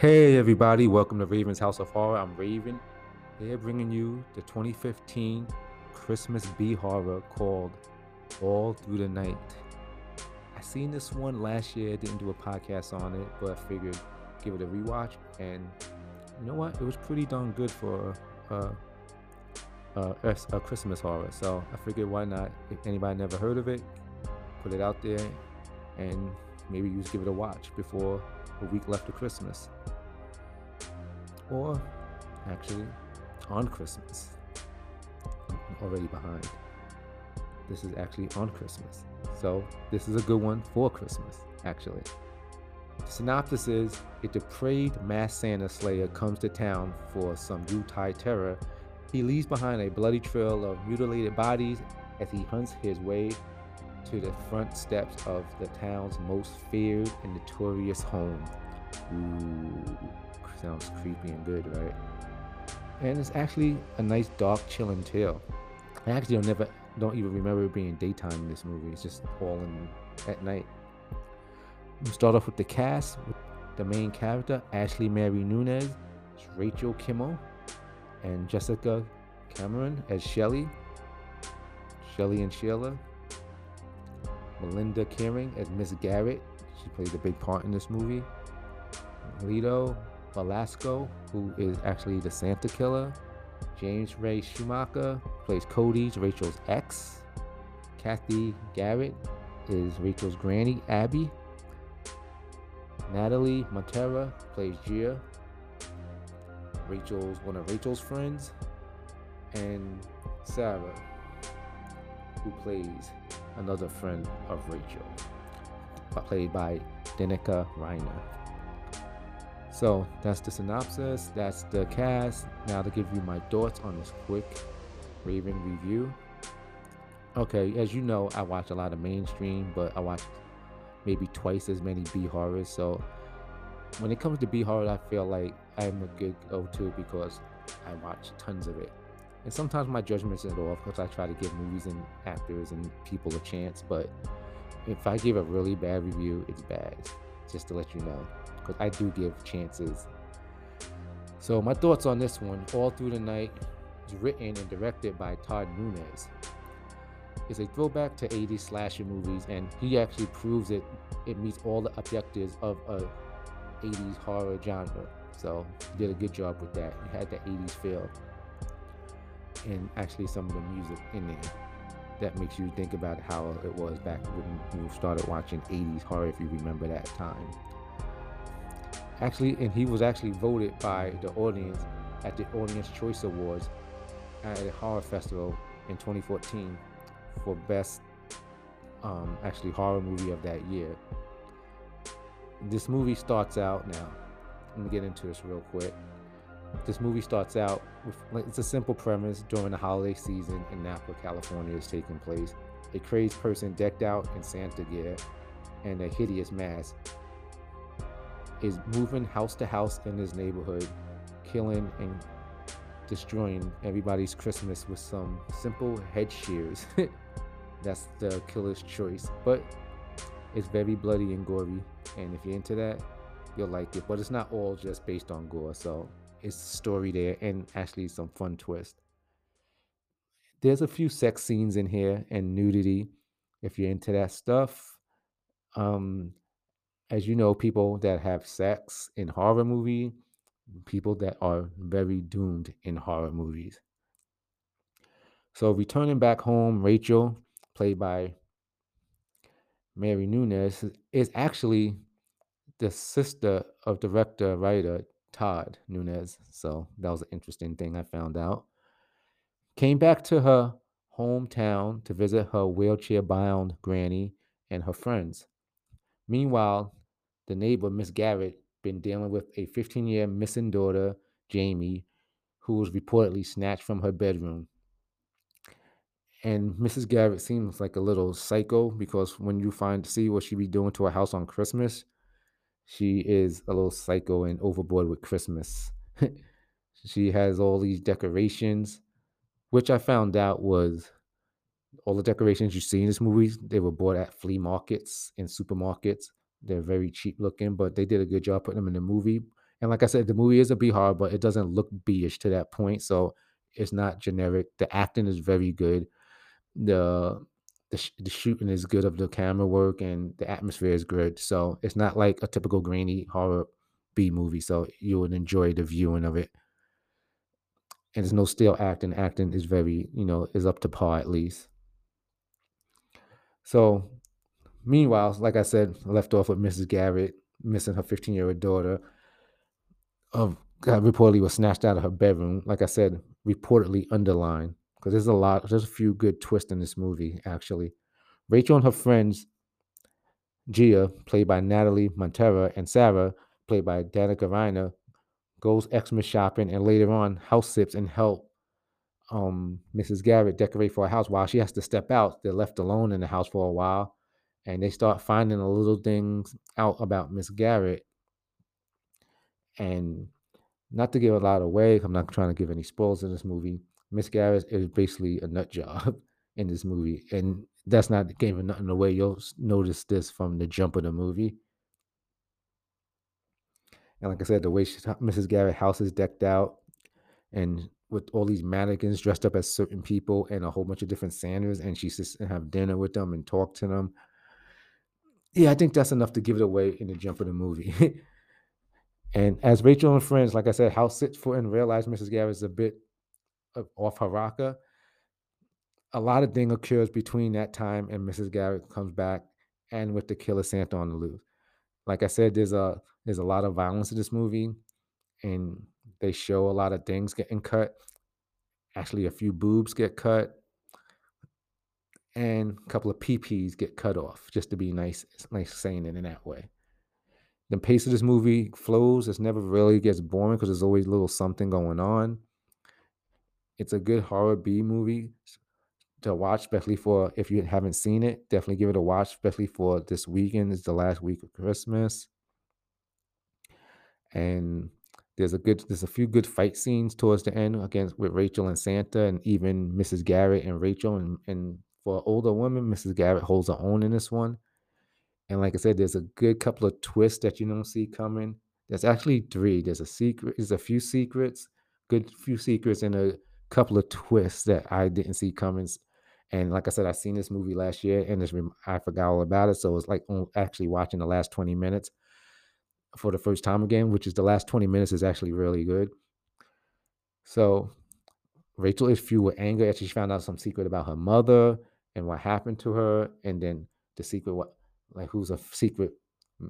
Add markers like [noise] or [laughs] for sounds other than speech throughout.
Hey everybody, welcome to Raven's House of Horror. I'm Raven, here bringing you the 2015 Christmas B horror called All Through the Night. I seen this one last year, didn't do a podcast on it, but I figured give it a rewatch, and you know what? It was pretty darn good for uh, uh, a Christmas horror. So I figured why not? If anybody never heard of it, put it out there, and maybe you just give it a watch before a week left of Christmas. Or actually on Christmas. I'm already behind. This is actually on Christmas. So this is a good one for Christmas, actually. Synopsis is a depraved mass Santa slayer comes to town for some Yuletide terror. He leaves behind a bloody trail of mutilated bodies as he hunts his way to the front steps of the town's most feared and notorious home. Ooh, sounds creepy and good, right? And it's actually a nice, dark, chilling tale. I actually don't never don't even remember it being daytime in this movie. It's just all in at night. We start off with the cast with the main character Ashley Mary Nunes, Rachel Kimmel, and Jessica Cameron as Shelly. Shelly and Sheila. Melynda Kiring as Miss Garrett. She plays a big part in this movie. Lito Velasco, who is actually the Santa killer. James Ray Schumacher plays Cody's Rachel's ex. Kathy Garrett is Rachel's granny, Abby. Natalie Montera plays Gia. Rachel's one of Rachel's friends. And Sarah, who plays another friend of Rachel, played by Danica Riner. So that's the synopsis, that's the cast. Now to give you my thoughts on this quick Raven review. Okay, as you know, I watch a lot of mainstream, but I watch maybe twice as many B horrors. So when it comes to B horror, I feel like I'm a good go-to because I watch tons of it. And sometimes my judgments are off because I try to give movies and actors and people a chance. But if I give a really bad review, it's bad. Just to let you know because I do give chances. So my thoughts on this one, All Through the Night, is written and directed by Todd Nunes. It's a throwback to 80s slasher movies, and he actually proves it. It meets all the objectives of a 80s horror genre. So he did a good job with that. He had that 80s feel, and actually some of the music in there that makes you think about how it was back when you started watching 80s horror, if you remember that time actually, and he was actually voted by the audience at the Audience Choice Awards at a horror festival in 2014 for best um, actually horror movie of that year. This movie starts out now. Let me get into this real quick. This movie starts out with it's a simple premise during the holiday season in Napa, California is taking place. A crazed person decked out in Santa gear and a hideous mask is moving house to house in his neighborhood, killing and destroying everybody's Christmas with some simple head shears. [laughs] That's the killer's choice. But it's very bloody and gory. And if you're into that, you'll like it. But it's not all just based on gore. So it's story there and actually some fun twist. There's a few sex scenes in here and nudity. If you're into that stuff, um, as you know, people that have sex in horror movie, people that are very doomed in horror movies. So returning back home, Rachel, played by Mary Nunes, is actually the sister of director writer Todd Nunes. So that was an interesting thing I found out. Came back to her hometown to visit her wheelchair bound granny and her friends. Meanwhile, the neighbor, Miss Garrett, been dealing with a 15 year missing daughter, Jamie, who was reportedly snatched from her bedroom. And Mrs. Garrett seems like a little psycho because when you find see what she be doing to a house on Christmas, she is a little psycho and overboard with Christmas. [laughs] she has all these decorations, which I found out was all the decorations you see in this movie, they were bought at flea markets and supermarkets. They're very cheap looking, but they did a good job putting them in the movie. And like I said, the movie is a B horror, but it doesn't look B-ish to that point. So it's not generic. The acting is very good. The the, sh- the shooting is good of the camera work and the atmosphere is good. So it's not like a typical grainy horror B movie. So you would enjoy the viewing of it. And there's no still acting. Acting is very, you know, is up to par at least. So meanwhile, like I said, left off with Mrs. Garrett missing her 15 year old daughter. Of uh, reportedly was snatched out of her bedroom. Like I said, reportedly underlined because there's a lot, there's a few good twists in this movie, actually. Rachel and her friends, Gia, played by Natalie Montera, and Sarah, played by Danica Riner, goes Xmas shopping and later on house sips and help um, Mrs. Garrett decorate for a house while she has to step out. They're left alone in the house for a while and they start finding the little things out about Miss Garrett. And not to give a lot away, I'm not trying to give any spoils in this movie. Miss Garrett is basically a nut job [laughs] in this movie, and that's not giving nothing away. You'll notice this from the jump of the movie. And like I said, the way she, Mrs. Garrett house is decked out, and with all these mannequins dressed up as certain people and a whole bunch of different Sanders, and she sits and have dinner with them and talk to them. Yeah, I think that's enough to give it away in the jump of the movie. [laughs] and as Rachel and friends, like I said, House sits for and realize Mrs. Garrett is a bit off rocker. A lot of thing occurs between that time and Mrs. Garrett comes back, and with the killer Santa on the loose. Like I said, there's a there's a lot of violence in this movie, and they show a lot of things getting cut. Actually, a few boobs get cut and a couple of PPs get cut off, just to be nice, nice saying it in that way. The pace of this movie flows. It never really gets boring because there's always a little something going on. It's a good horror B movie to watch, especially for if you haven't seen it. Definitely give it a watch, especially for this weekend. It's the last week of Christmas, and there's a good, there's a few good fight scenes towards the end against with Rachel and Santa, and even Mrs. Garrett and Rachel, and and for older women, Mrs. Garrett holds her own in this one. And like I said, there's a good couple of twists that you don't see coming. There's actually three. There's a secret, there's a few secrets, good few secrets, and a couple of twists that I didn't see coming. And like I said, I seen this movie last year, and this I forgot all about it. So it's like actually watching the last 20 minutes for the first time again, which is the last 20 minutes is actually really good. So Rachel is fueled with anger as she found out some secret about her mother and what happened to her, and then the secret what like who's a secret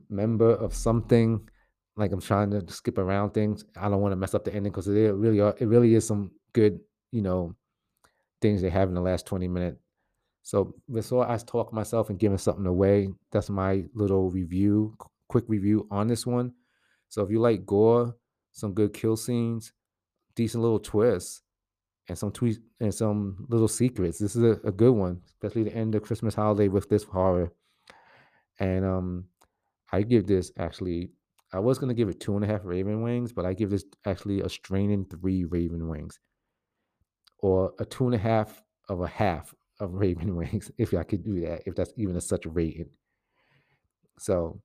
member of something. Like I'm trying to skip around things. I don't want to mess up the ending because it really are, it really is some good, you know, things they have in the last 20 minutes. So before I talk myself and giving something away, that's my little review, quick review on this one. So if you like gore, some good kill scenes, decent little twists, and some tweets and some little secrets. This is a, a good one, especially the end of Christmas holiday with this horror. And um, I give this actually. I was gonna give it two and a half Raven wings, but I give this actually a straining three Raven wings, or a two and a half of a half of [laughs] Raven wings, if I could do that, if that's even a such a rating. So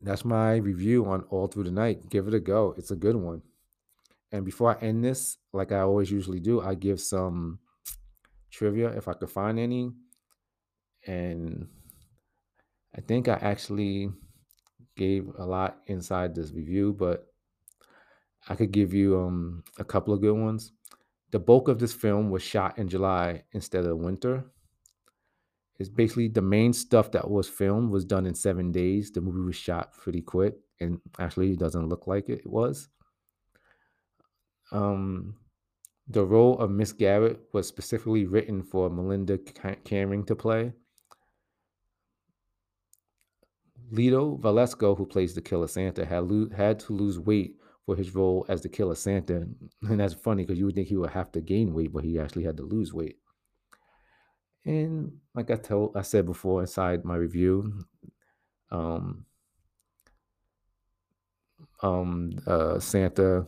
that's my review on All Through the Night. Give it a go. It's a good one. And before I end this, like I always usually do, I give some trivia if I could find any. And I think I actually gave a lot inside this review, but I could give you um, a couple of good ones. The bulk of this film was shot in July instead of winter. It's basically the main stuff that was filmed was done in seven days. The movie was shot pretty quick, and actually, it doesn't look like it was. Um, the role of Miss Garrett was specifically written for Melynda Kiring to play. Lito Velasco, who plays the Killer Santa, had lo- had to lose weight for his role as the Killer Santa, and that's funny because you would think he would have to gain weight, but he actually had to lose weight. And like I told, I said before inside my review, um, um, uh, Santa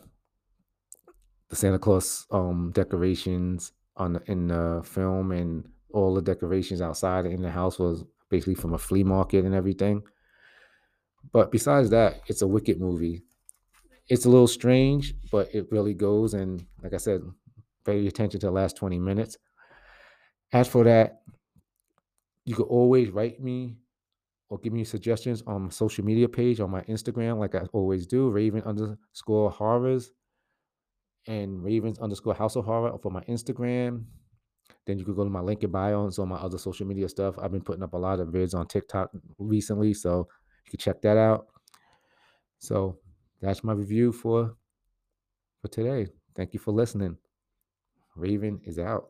the Santa Claus um, decorations on the, in the film and all the decorations outside in the house was basically from a flea market and everything. But besides that, it's a wicked movie. It's a little strange, but it really goes. And like I said, pay attention to the last 20 minutes. As for that, you can always write me or give me suggestions on my social media page on my Instagram, like I always do, Raven underscore horrors and Ravens underscore House of Horror for my Instagram. Then you could go to my link in bio and of my other social media stuff. I've been putting up a lot of vids on TikTok recently, so you can check that out. So that's my review for for today. Thank you for listening. Raven is out.